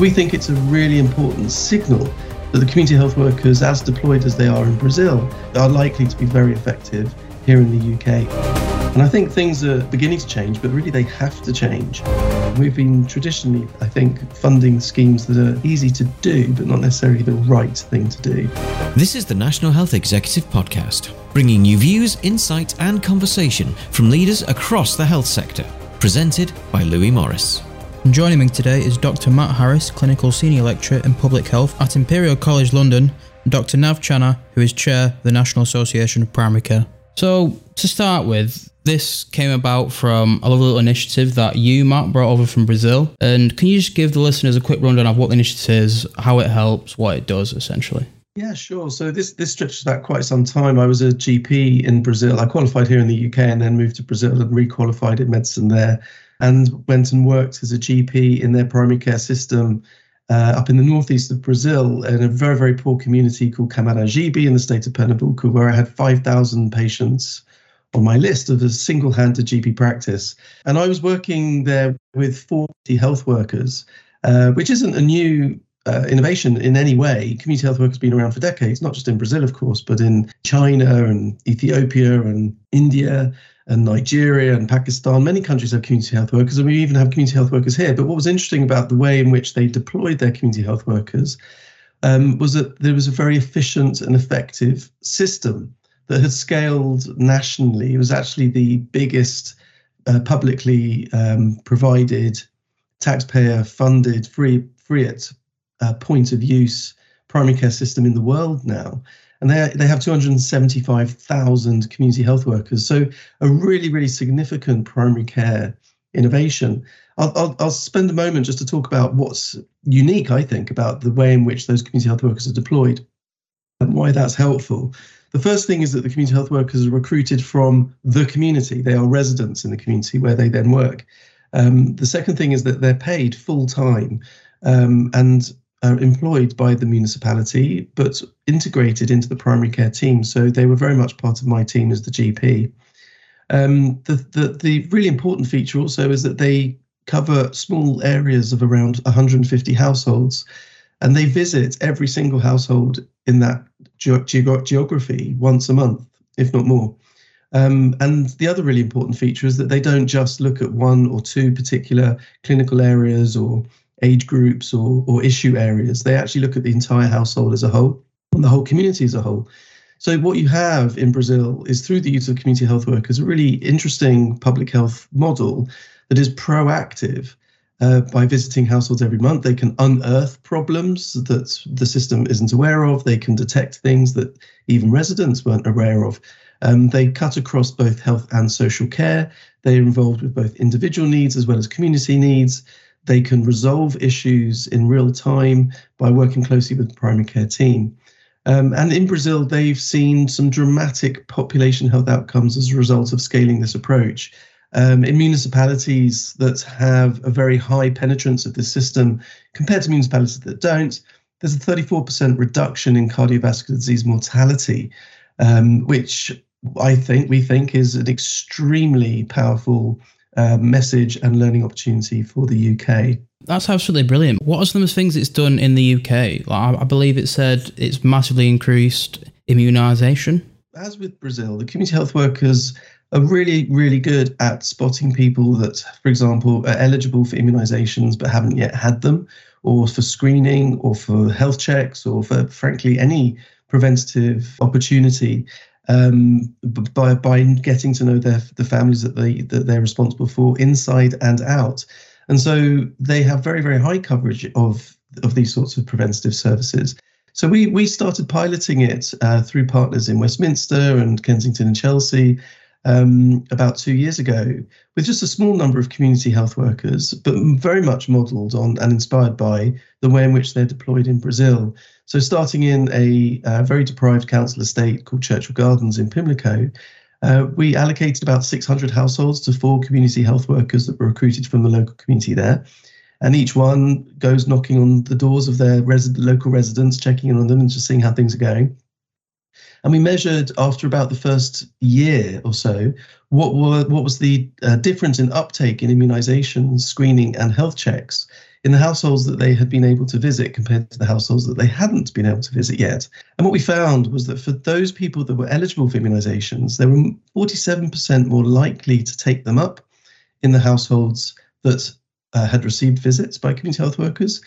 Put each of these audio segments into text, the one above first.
We think it's a really important signal that the community health workers, as deployed as they are in Brazil, are likely to be very effective here in the UK. And I think things are beginning to change, but really they have to change. We've been traditionally, I think, funding schemes that are easy to do, but not necessarily the right thing to do. This is the National Health Executive Podcast, bringing you views, insight, and conversation from leaders across the health sector. Presented by Louis Morris. Joining me today is Dr. Matt Harris, Clinical Senior Lecturer in Public Health at Imperial College London, and Dr. Nav Chana, who is Chair of the National Association of Primary Care. So, to start with, this came about from a little initiative that you, Matt, brought over from Brazil. And can you just give the listeners a quick rundown of what the initiative is, how it helps, what it does, essentially? Yeah, sure. So this this stretches back quite some time. I was a GP in Brazil. I qualified here in the UK and then moved to Brazil and requalified in medicine there, and went and worked as a GP in their primary care system uh, up in the northeast of Brazil in a very very poor community called Camaragibe in the state of Pernambuco, where I had five thousand patients on my list of a single handed GP practice. And I was working there with 40 health workers, uh, which isn't a new uh, innovation in any way. Community health work has been around for decades, not just in Brazil, of course, but in China and Ethiopia and India and Nigeria and Pakistan. Many countries have community health workers, and we even have community health workers here. But what was interesting about the way in which they deployed their community health workers um, was that there was a very efficient and effective system that had scaled nationally. It was actually the biggest uh, publicly um, provided, taxpayer funded, free, free at uh, point of use primary care system in the world now. And they, they have 275,000 community health workers. So, a really, really significant primary care innovation. I'll, I'll, I'll, spend a moment just to talk about what's unique, I think, about the way in which those community health workers are deployed and why that's helpful. The first thing is that the community health workers are recruited from the community. They are residents in the community where they then work. Um, the second thing is that they're paid full time um, and are employed by the municipality, but integrated into the primary care team. So they were very much part of my team as the GP. Um, the, the, the really important feature also is that they cover small areas of around 150 households and they visit every single household in that ge- geography once a month, if not more. Um, and the other really important feature is that they don't just look at one or two particular clinical areas or age groups or, or issue areas. They actually look at the entire household as a whole and the whole community as a whole. So, what you have in Brazil is through the use of community health workers, a really interesting public health model that is proactive uh, by visiting households every month. They can unearth problems that the system isn't aware of. They can detect things that even residents weren't aware of. Um, they cut across both health and social care. They're involved with both individual needs as well as community needs. They can resolve issues in real time by working closely with the primary care team. Um, and in Brazil, they've seen some dramatic population health outcomes as a result of scaling this approach. Um, in municipalities that have a very high penetrance of this system compared to municipalities that don't, there's a 34% reduction in cardiovascular disease mortality, um, which I think we think is an extremely powerful uh, message and learning opportunity for the UK. That's absolutely brilliant. What are some of the things it's done in the UK? Like, I, I believe it said it's massively increased immunisation. As with Brazil, the community health workers are really, really good at spotting people that, for example, are eligible for immunisations but haven't yet had them, or for screening, or for health checks, or for, frankly, any preventative opportunity. Um, by by getting to know their the families that they that they're responsible for inside and out, and so they have very very high coverage of of these sorts of preventative services. So we we started piloting it uh, through partners in Westminster and Kensington and Chelsea, um, about two years ago with just a small number of community health workers, but very much modelled on and inspired by the way in which they're deployed in Brazil. So, starting in a uh, very deprived council estate called Churchill Gardens in Pimlico, uh, we allocated about 600 households to four community health workers that were recruited from the local community there. And each one goes knocking on the doors of their local residents, checking in on them and just seeing how things are going. And we measured after about the first year or so what were what was the uh, difference in uptake in immunizations, screening, and health checks in the households that they had been able to visit compared to the households that they hadn't been able to visit yet. And what we found was that for those people that were eligible for immunizations, they were 47% more likely to take them up in the households that uh, had received visits by community health workers.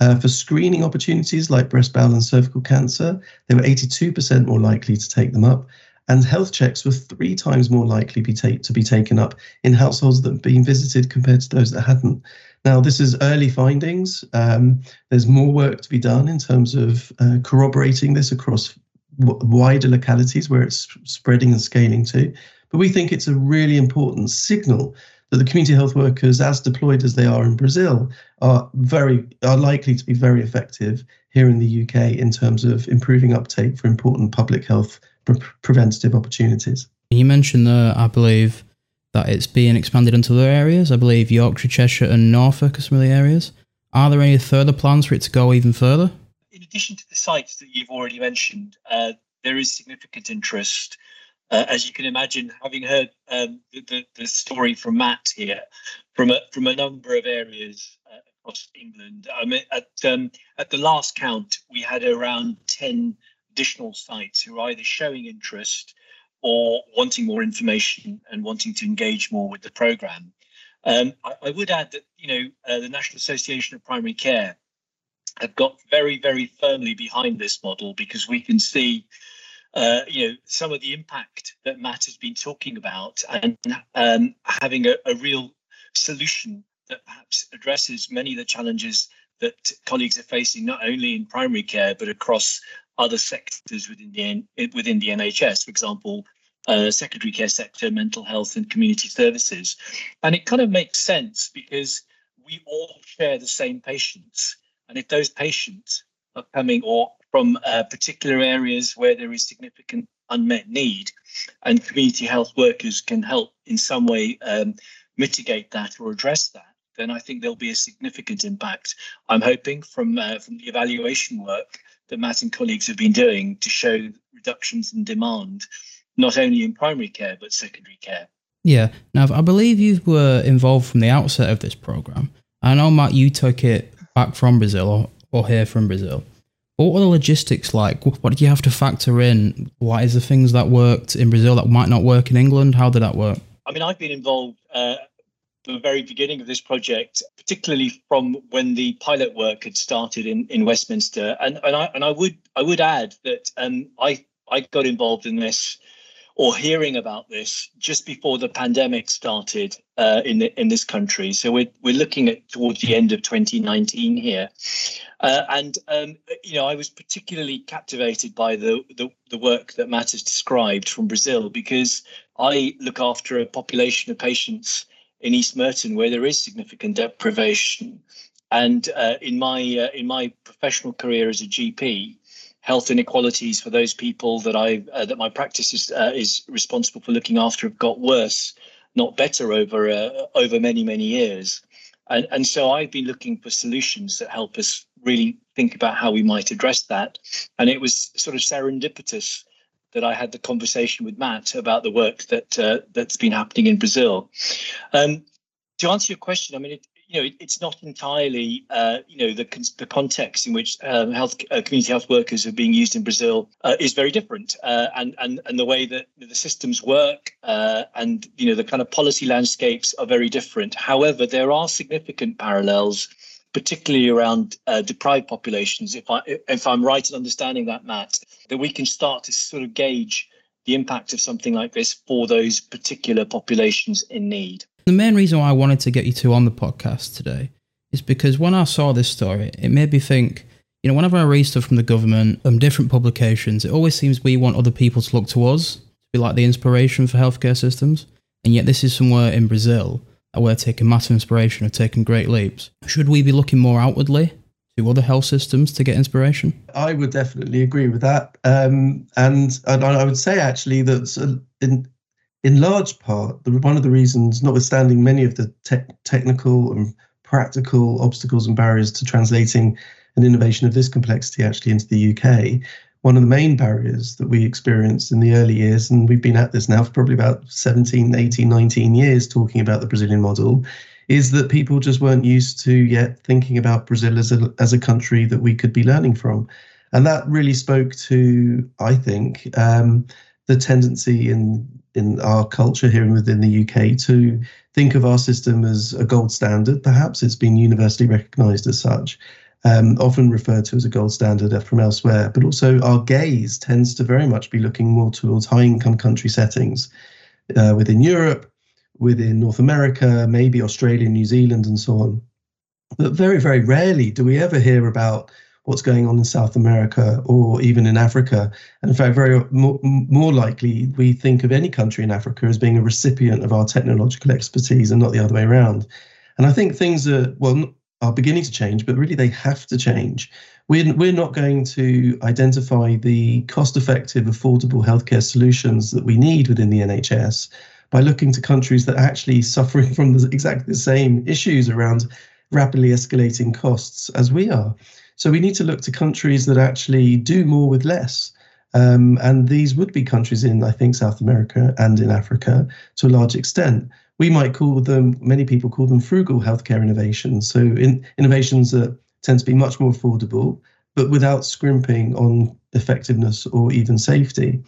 Uh, for screening opportunities like breast, bowel, and cervical cancer, they were 82% more likely to take them up. And health checks were three times more likely be take, to be taken up in households that had been visited compared to those that hadn't. Now, this is early findings. Um, there's more work to be done in terms of uh, corroborating this across w- wider localities where it's spreading and scaling to. But we think it's a really important signal that the community health workers, as deployed as they are in Brazil, are very are likely to be very effective here in the UK in terms of improving uptake for important public health pre- preventative opportunities. You mentioned there, I believe, that it's being expanded into other areas. I believe Yorkshire, Cheshire, and Norfolk are some of the areas. Are there any further plans for it to go even further? In addition to the sites that you've already mentioned, uh, there is significant interest uh, as you can imagine, having heard um, the, the, the, story from Matt here, from a, from a number of areas uh, across England, I mean, at, um, at the last count, we had around 10 additional sites who are either showing interest or wanting more information and wanting to engage more with the programme. Um, I, I, would add that, you know, uh, the National Association of Primary Care have got very, very firmly behind this model because we can see uh, you know some of the impact that Matt has been talking about and um, having a, a, real solution that perhaps addresses many of the challenges that colleagues are facing not only in primary care but across other sectors within the within the NHS, for example. Uh, secondary care sector, mental health, and community services. And it kind of makes sense because we all share the same patients. And if those patients are coming or from uh, particular areas where there is significant unmet need, and community health workers can help in some way um, mitigate that or address that, then I think there'll be a significant impact. I'm hoping from uh, from the evaluation work that Matt and colleagues have been doing to show reductions in demand, not only in primary care but secondary care. Yeah. Now, I believe you were involved from the outset of this program. I know, Matt, you took it back from Brazil or, or here from Brazil. What were the logistics like? What did you have to factor in? What is the things that worked in Brazil that might not work in England? How did that work? I mean, I've been involved uh, from the very beginning of this project, particularly from when the pilot work had started in, in Westminster. And and I and I would I would add that um, I I got involved in this or hearing about this just before the pandemic started uh, in the, in this country. So we're we're looking at towards the end of 2019 here, uh, and um, you know I was particularly captivated by the, the the work that Matt has described from Brazil because I look after a population of patients in East Merton where there is significant deprivation, and uh, in my uh, in my professional career as a GP health inequalities for those people that I uh, that my practice is uh, is responsible for looking after have got worse, not better over uh, over many many years, and and so I've been looking for solutions that help us really think about how we might address that, and it was sort of serendipitous that I had the conversation with Matt about the work that uh, that's been happening in Brazil. Um, to answer your question, I mean, it, you know, it, it's not entirely, uh, you know, the the context in which um, health uh, community health workers are being used in Brazil uh, is very different, uh, and and and the way that the systems work uh, and you know the kind of policy landscapes are very different. However, there are significant parallels, particularly around uh, deprived populations. If I if I'm right in understanding that, Matt, that we can start to sort of gauge the impact of something like this for those particular populations in need. The main reason why I wanted to get you two on the podcast today is because when I saw this story, it made me think. You know, whenever I read stuff from the government, um, different publications, it always seems we want other people to look to us to be like the inspiration for healthcare systems. And yet, this is somewhere in Brazil that we're taking massive inspiration, have taken great leaps. Should we be looking more outwardly to other health systems to get inspiration? I would definitely agree with that. Um, and, and I would say actually that in, in large part, the, one of the reasons, notwithstanding many of the te- technical and practical obstacles and barriers to translating an innovation of this complexity actually into the UK, one of the main barriers that we experienced in the early years, and we've been at this now for probably about 17, 18, 19 years talking about the Brazilian model, is that people just weren't used to yet thinking about Brazil as a, as a country that we could be learning from. And that really spoke to, I think, um, the tendency in in our culture here and within the UK to think of our system as a gold standard. Perhaps it's been universally recognised as such, um, often referred to as a gold standard from elsewhere. But also, our gaze tends to very much be looking more towards high income country settings uh, within Europe, within North America, maybe Australia, New Zealand, and so on. But very, very rarely do we ever hear about what's going on in South America or even in Africa. And in fact, very more, more likely, we think of any country in Africa as being a recipient of our technological expertise and not the other way around. And I think things are, well, are beginning to change, but really they have to change. We're, we're not going to identify the cost effective, affordable healthcare solutions that we need within the NHS by looking to countries that are actually suffering from the, exactly the same issues around rapidly escalating costs as we are. So we need to look to countries that actually do more with less. Um, and these would be countries in, I think, South America and in Africa to a large extent. We might call them, many people call them frugal healthcare innovations. So in, innovations that tend to be much more affordable, but without scrimping on effectiveness or even safety.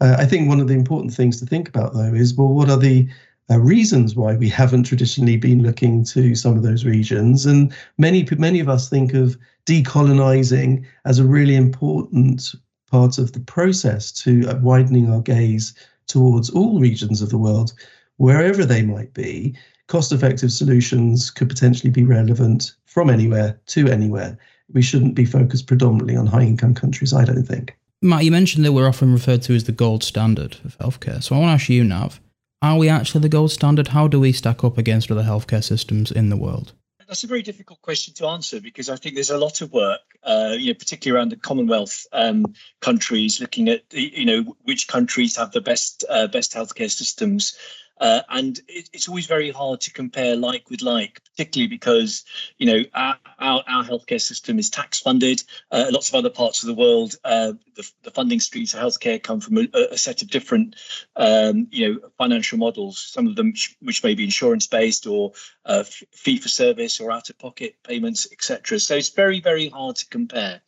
Uh, I think one of the important things to think about, though, is well, what are the uh, reasons why we haven't traditionally been looking to some of those regions. And many many of us think of decolonizing as a really important part of the process to uh, widening our gaze towards all regions of the world, wherever they might be. Cost-effective solutions could potentially be relevant from anywhere to anywhere. We shouldn't be focused predominantly on high-income countries, I don't think. Matt, you mentioned that we're often referred to as the gold standard of healthcare. So I want to ask you, Nav, are we actually the gold standard? How do we stack up against other healthcare systems in the world? That's a very difficult question to answer because I think there's a lot of work, uh, you know, particularly around the Commonwealth um, countries, looking at you know which countries have the best uh, best healthcare systems uh, and it, it's always very hard to compare like with like, particularly because you know our, our, our healthcare system is tax funded. Uh, lots of other parts of the world, uh, the, the, funding streams for healthcare come from a, a set of different um, you know financial models. Some of them which may be insurance based or uh, fee for service or out of pocket payments, etc. So it's very very hard to compare.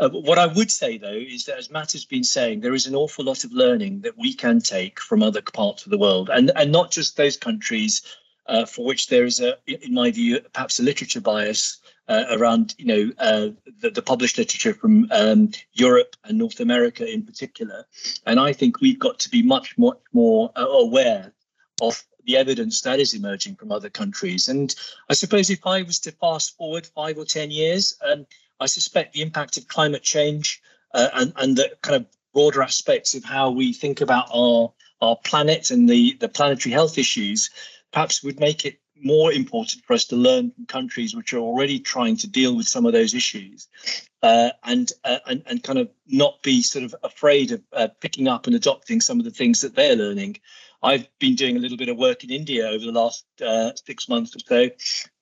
Uh, what I would say, though, is that as Matt has been saying, there is an awful lot of learning that we can take from other parts of the world, and and not just those countries uh, for which there is a, in my view, perhaps a literature bias uh, around, you know, uh, the, the, published literature from um, Europe and North America in particular. And I think we've got to be much, much more uh, aware of the evidence that is emerging from other countries. And I suppose if I was to fast forward five or ten years, um, I suspect the impact of climate change uh, and, and the kind of broader aspects of how we think about our our planet and the, the planetary health issues perhaps would make it more important for us to learn from countries which are already trying to deal with some of those issues uh, and, uh, and and kind of not be sort of afraid of uh, picking up and adopting some of the things that they're learning. I've been doing a little bit of work in India over the last uh, six months or so,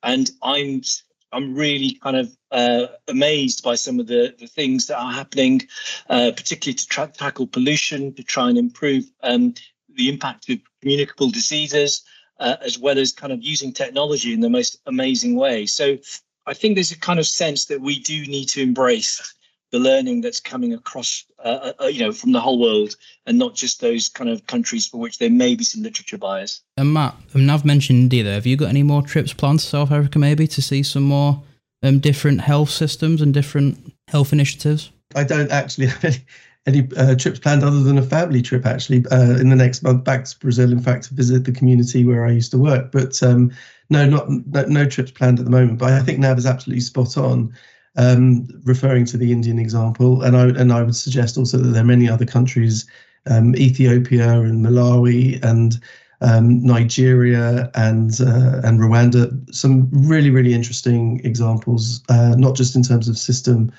and I'm I'm really kind of uh, amazed by some of the, the things that are happening, uh, particularly to tra- tackle pollution, to try and improve um, the impact of communicable diseases, uh, as well as kind of using technology in the most amazing way. So I think there's a kind of sense that we do need to embrace the learning that's coming across, uh, uh, uh, you know, from the whole world, and not just those kind of countries for which there may be some literature bias. And Matt, I mean, I've mentioned India. There. Have you got any more trips planned to South Africa, maybe, to see some more um, different health systems and different health initiatives? I don't actually have any, any uh, trips planned other than a family trip, actually, uh, in the next month back to Brazil, in fact, to visit the community where I used to work. But um, no, not no, no trips planned at the moment. But I think Nav is absolutely spot on um, referring to the Indian example. And I and I would suggest also that there are many other countries, um, Ethiopia and Malawi and um, Nigeria and uh, and Rwanda. Some really really interesting examples, uh, not just in terms of system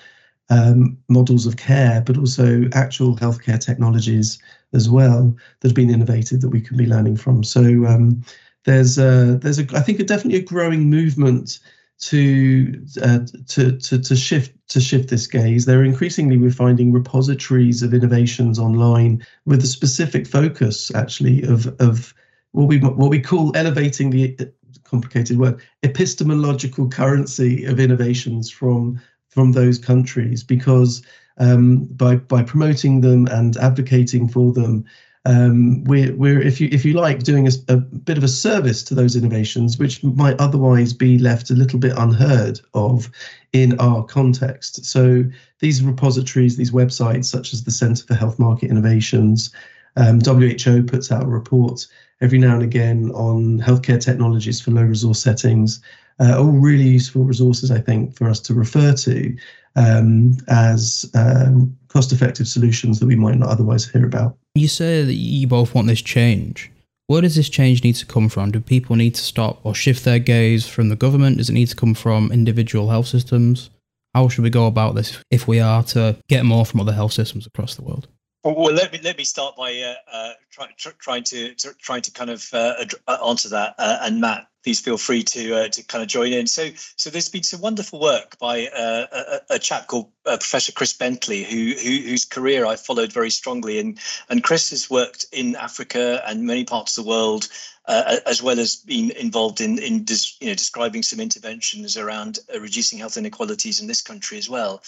um, models of care, but also actual healthcare technologies as well that have been innovated that we can be learning from. So um, there's a, there's a I think a, definitely a growing movement to, uh, to to to shift to shift this gaze. There increasingly we're finding repositories of innovations online with a specific focus, actually, of of what we what we call elevating the complicated word epistemological currency of innovations from from those countries because um, by by promoting them and advocating for them um, we're, we're if you if you like doing a, a, bit of a service to those innovations which might otherwise be left a little bit unheard of in our context. So these repositories these websites such as the center for health market innovations um, who puts out a report every now and again on healthcare technologies for low resource settings uh, all really useful resources i think for us to refer to um, as um, cost effective solutions that we might not otherwise hear about. You say that you both want this change. Where does this change need to come from? Do people need to stop or shift their gaze from the government? Does it need to come from individual health systems? How should we go about this if we are to get more from other health systems across the world? Well, let me let me start by uh, uh, try, try, trying to, to trying to kind of uh answer that. Uh, and Matt, please feel free to uh, to kind of join in. So, so there's been some wonderful work by uh, a, a, chap called uh, Professor Chris Bentley, who, who, whose career I followed very strongly, and and Chris has worked in Africa and many parts of the world, uh, as well as being involved in in des, you know describing some interventions around uh, reducing health inequalities in this country as well.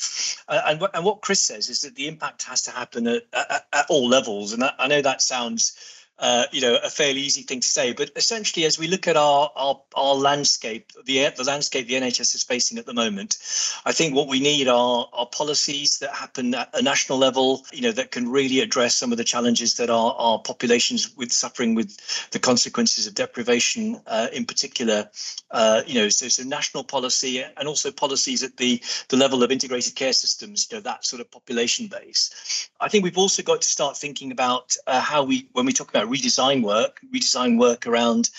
Uh, and and what Chris says is that the impact has to happen at, at, at all levels, and I, I know that sounds uh, you know, a fairly easy thing to say. But essentially, as we look at our our, our landscape, the the landscape the NHS is facing at the moment, I think what we need are are policies that happen at a national level, you know, that can really address some of the challenges that our our populations with suffering with the consequences of deprivation, uh, in particular, uh, you know, so so national policy and also policies at the the level of integrated care systems, you know, that sort of population base. I think we've also got to start thinking about uh, how we when we talk about redesign work, redesign work around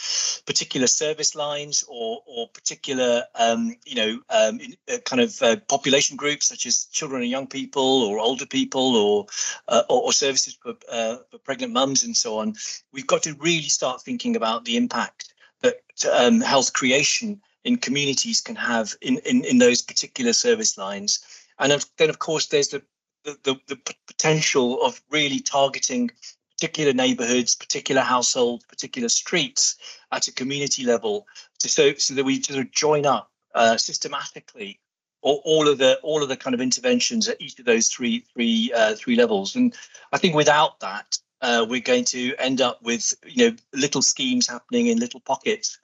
particular service lines or or particular um, you know um, uh, kind of uh, population groups such as children and young people or older people or uh, or, or, services for, uh, for pregnant mums and so on. We've got to really start thinking about the impact that um, health creation in communities can have in, in, in those particular service lines. And then, of course, there's the the, the, the, potential of really targeting particular neighborhoods, particular households, particular streets at a community level, to, so so that we sort of join up uh, systematically all, all of the all of the kind of interventions at each of those three three uh, three levels. And I think without that, uh, we're going to end up with you know little schemes happening in little pockets,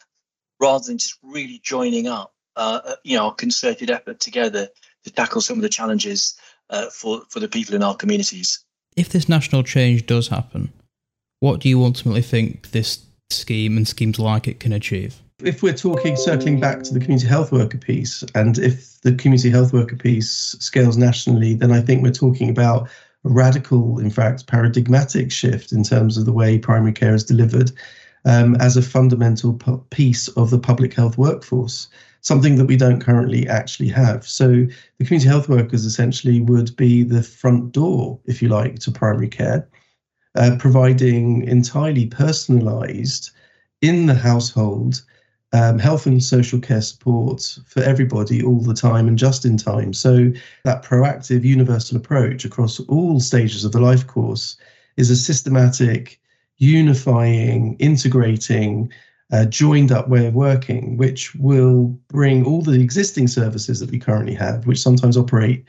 rather than just really joining up, uh, uh, you know, a concerted effort together to tackle some of the challenges uh, for for the people in our communities if this national change does happen, what do you ultimately think this scheme and schemes like it can achieve? If we're talking circling back to the community health worker piece, and if the community health worker piece scales nationally, then I think we're talking about a radical, in fact, paradigmatic shift in terms of the way primary care is delivered um, as a fundamental piece of the public health workforce something that we don't currently actually have. So the community health workers essentially would be the front door, if you like, to primary care, uh, providing entirely personalised in the household um, health and social care support for everybody all the time and just in time. So that proactive, universal approach across all stages of the life course is a systematic, unifying, integrating uh, joined up way of working, which will bring all the existing services that we currently have, which sometimes operate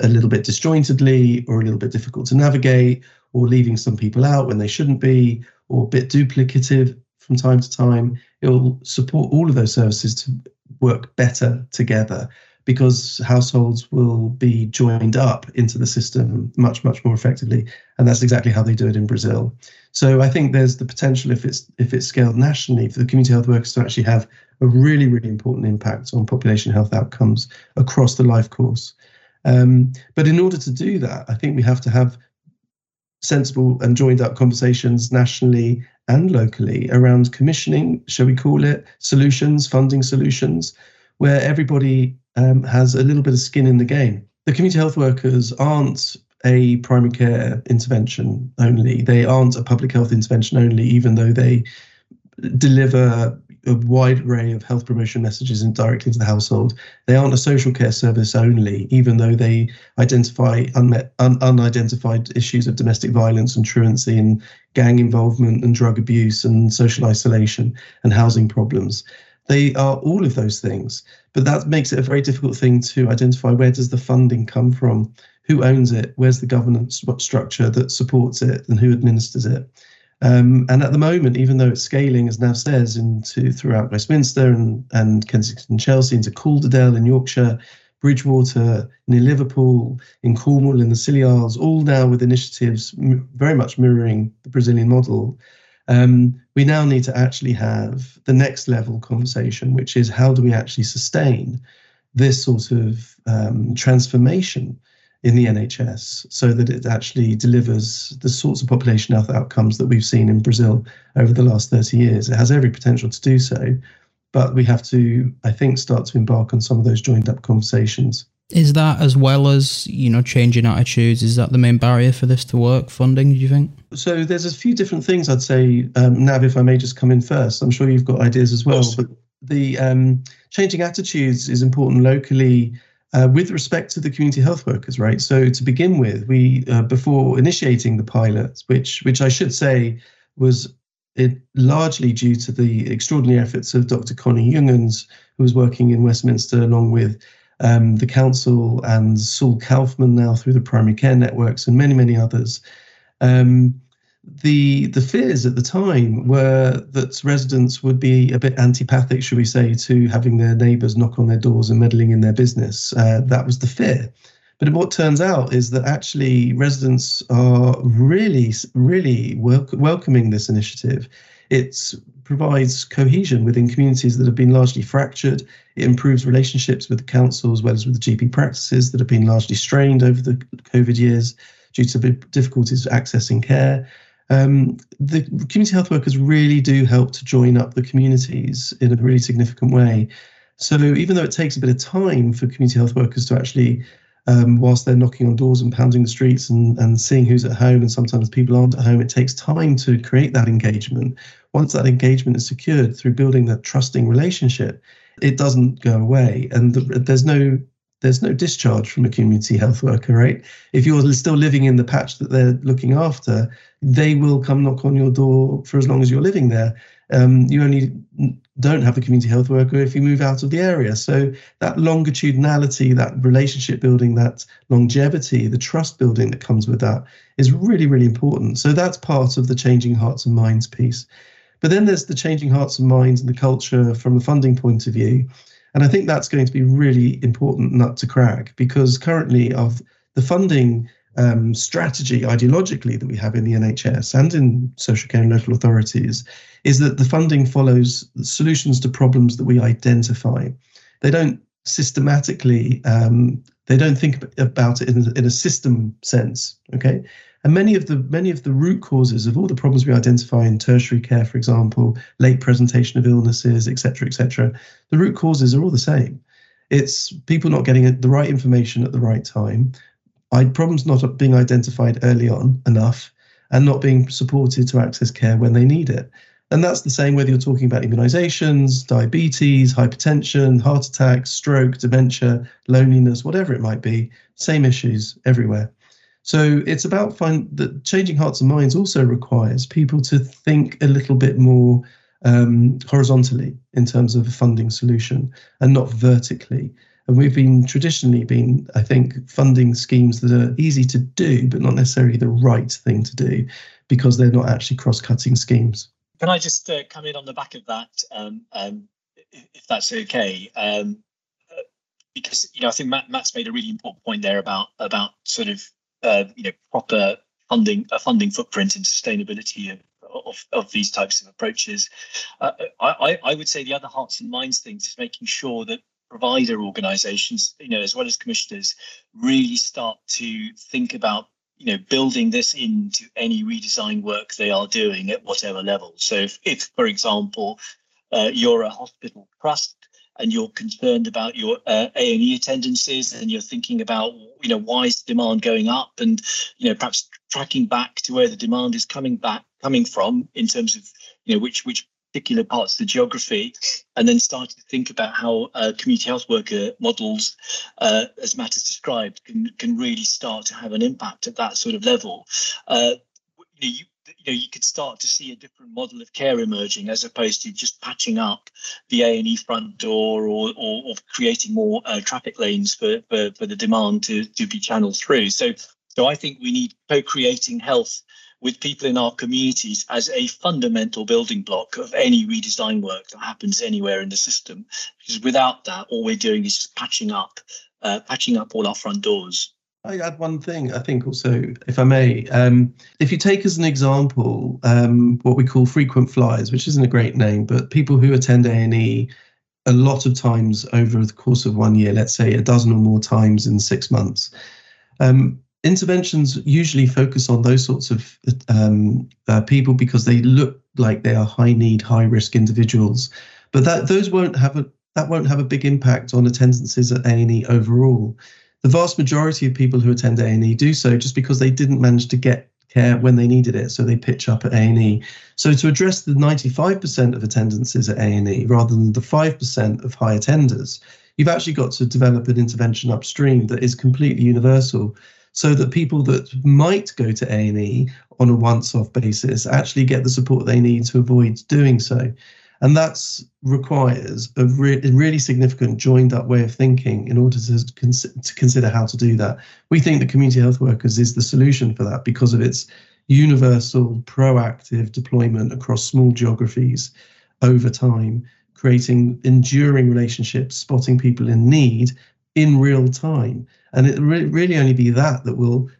a little bit disjointedly or a little bit difficult to navigate, or leaving some people out when they shouldn't be, or a bit duplicative from time to time. It will support all of those services to work better together because households will be joined up into the system much much more effectively. And that's exactly how they do it in brazil. So i think there's the potential if it's if it's scaled nationally for the community health workers to actually have a really really important impact on population health outcomes across the life course. Um, but in order to do that i think we have to have sensible and joined up conversations nationally and locally around commissioning shall we call it solutions funding solutions where everybody um, has a little bit of skin in the game. The community health workers aren't a primary care intervention only. They aren't a public health intervention only, even though they deliver a wide array of health promotion messages directly to the household. They aren't a social care service only, even though they identify unmet, un, unidentified issues of domestic violence and truancy and gang involvement and drug abuse and social isolation and housing problems. They are all of those things, but that makes it a very difficult thing to identify where does the funding come from, who owns it, where's the governance structure that supports it, and who administers it. Um, and at the moment, even though it's scaling, as Nav says, into throughout Westminster and, and Kensington, and Chelsea, into Calderdale in Yorkshire, Bridgewater, near Liverpool, in Cornwall, in the Scilly Isles, all now with initiatives very much mirroring the Brazilian model. Um, we now need to actually have the next level conversation, which is how do we actually sustain this sort of um, transformation in the NHS so that it actually delivers the sorts of population health outcomes that we've seen in Brazil over the last 30 years. It has every potential to do so, but we have to, I think, start to embark on some of those joined up conversations. Is that as well as you know changing attitudes? Is that the main barrier for this to work? Funding, do you think? So there's a few different things I'd say. Um, Nav, if I may just come in first, I'm sure you've got ideas as well. But the um, changing attitudes is important locally. Uh, with respect to the community health workers, right? So to begin with, we uh, before initiating the pilot, which which I should say was it largely due to the extraordinary efforts of Dr. Connie Junghans, who was working in Westminster along with um, the council and Saul Kaufman now through the primary care networks and many, many others. Um, the the fears at the time were that residents would be a bit antipathic, should we say, to having their neighbours knock on their doors and meddling in their business. Uh, that was the fear. But what turns out is that actually residents are really, really wel- welcoming this initiative. It provides cohesion within communities that have been largely fractured. It improves relationships with the council as well as with the GP practices that have been largely strained over the COVID years due to difficulties accessing care. Um, the community health workers really do help to join up the communities in a really significant way. So even though it takes a bit of time for community health workers to actually um, whilst they're knocking on doors and pounding the streets and, and seeing who's at home, and sometimes people aren't at home, it takes time to create that engagement. Once that engagement is secured through building that trusting relationship, it doesn't go away, and there's no there's no discharge from a community health worker, right? If you're still living in the patch that they're looking after, they will come knock on your door for as long as you're living there. Um, you only don't have a community health worker if you move out of the area. So that longitudinality, that relationship building, that longevity, the trust building that comes with that is really, really important. So that's part of the changing hearts and minds piece. But then there's the changing hearts and minds and the culture from a funding point of view. And I think that's going to be really important nut to crack because currently of the funding um, strategy ideologically that we have in the NHS and in social care and local authorities is that the funding follows solutions to problems that we identify. They don't systematically, um, they don't think about it in, in a system sense. Okay, and many of the many of the root causes of all the problems we identify in tertiary care, for example, late presentation of illnesses, etc., etc., the root causes are all the same. It's people not getting the right information at the right time, problems not being identified early on enough, and not being supported to access care when they need it. And that's the same whether you're talking about immunizations, diabetes, hypertension, heart attacks, stroke, dementia, loneliness, whatever it might be, same issues everywhere. So it's about find that changing hearts and minds also requires people to think a little bit more um, horizontally in terms of a funding solution and not vertically. And we've been traditionally been, I think, funding schemes that are easy to do, but not necessarily the right thing to do because they're not actually cross-cutting schemes. Can I just uh, come in on the back of that, um, um, if that's okay? Um, uh, because you know, I think Matt, Matt's made a really important point there about about sort of uh, you know proper funding, a funding footprint and sustainability of, of, of these types of approaches. Uh, I, I would say the other hearts and minds things is making sure that provider organizations, you know, as well as commissioners, really start to think about you know building this into any redesign work they are doing at whatever level so if, if for example uh, you're a hospital trust and you're concerned about your uh, A&E attendances and you're thinking about you know why is demand going up and you know perhaps tracking back to where the demand is coming back coming from in terms of you know which which particular parts of the geography, and then started to think about how uh, community health worker models, uh, as Matt has described, can, can really start to have an impact at that sort of level. Uh, you you, know you could start to see a different model of care emerging as opposed to just patching up the A and E front door or, or, or creating more uh, traffic lanes for, for, for the demand to to be channeled through. So so I think we need co-creating health with people in our communities as a fundamental building block of any redesign work that happens anywhere in the system. Because without that, all we're doing is just patching up, uh, patching up all our front doors. I add one thing, I think also, if I may. Um, if you take as an example um, what we call frequent flyers, which isn't a great name, but people who attend A&E a lot of times over the course of one year, let's say a dozen or more times in six months. Um, interventions usually focus on those sorts of um, uh, people because they look like they are high need, high risk individuals, but that those won't have a that won't have a big impact on attendances at A&E overall the vast majority of people who attend A&E do so just because they didn't manage to get care when they needed it, so they pitch up at A&E. So to address the 95% of attendances at A&E rather than the 5% of high attenders, you've actually got to develop an intervention upstream that is completely universal so that people that might go to A&E on a once-off basis actually get the support they need to avoid doing so. And that requires a re- really significant joined up way of thinking in order to, to consider how to do that. We think that community health workers is the solution for that because of its universal, proactive deployment across small geographies over time, creating enduring relationships, spotting people in need in real time. And it re- really only be that that will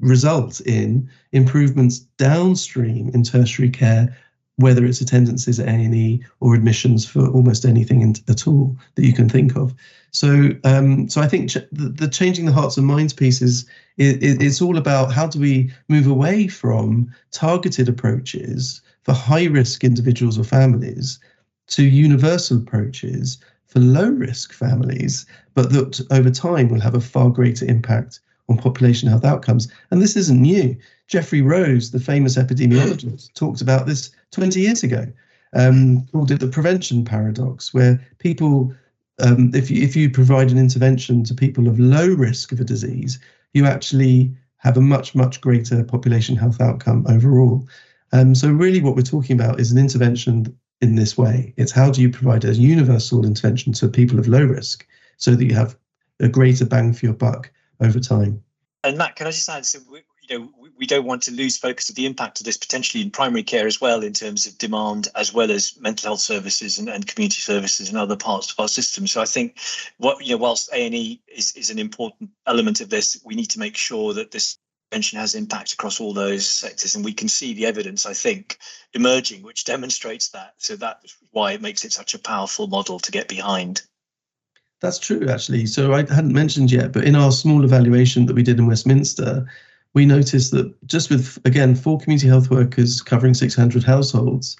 result in improvements downstream in tertiary care whether it's attendances at A&E or admissions for almost anything in, at all that you can think of. So, um, so I think ch- the, the, changing the hearts and minds piece is it, it, it's all about how do we move away from targeted approaches for high risk individuals or families to universal approaches for low risk families, but that over time will have a far greater impact on population health outcomes. And this isn't new. Geoffrey Rose, the famous epidemiologist, talked about this 20 years ago, um, called it the prevention paradox, where people, um, if, you, if you provide an intervention to people of low risk of a disease, you actually have a much, much greater population health outcome overall. Um, so, really, what we're talking about is an intervention in this way. It's how do you provide a universal intervention to people of low risk so that you have a greater bang for your buck over time. And Matt, can I just add? So we, you know, we, don't want to lose focus of the impact of this potentially in primary care as well, in terms of demand, as well as mental health services and, and community services and other parts of our system. So I think, what you know, whilst A and E is is an important element of this, we need to make sure that this intervention has impact across all those sectors, and we can see the evidence, I think, emerging, which demonstrates that. So that's why it makes it such a powerful model to get behind. That's true, actually. So I hadn't mentioned yet, but in our small evaluation that we did in Westminster, we noticed that just with, again, four community health workers covering 600 households,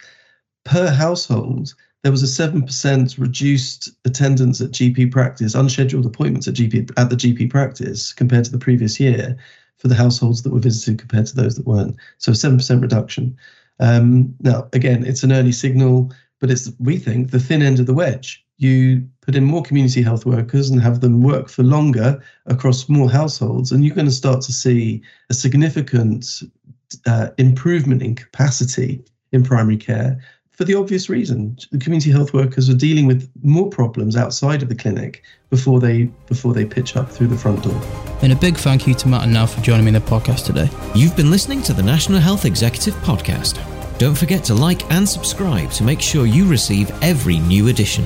per household, there was a 7% reduced attendance at GP practice, unscheduled appointments at GP at the GP practice compared to the previous year for the households that were visited compared to those that weren't. So 7% reduction. Um, now, again, it's an early signal, but it's, we think, the thin end of the wedge you put in more community health workers and have them work for longer across more households, and you're going to start to see a significant uh, improvement in capacity in primary care for the obvious reason the community health workers are dealing with more problems outside of the clinic before they before they pitch up through the front door. And a big thank you to Matt and Nav for joining me in the podcast today. You've been listening to the National Health Executive Podcast. Don't forget to like and subscribe to make sure you receive every new edition.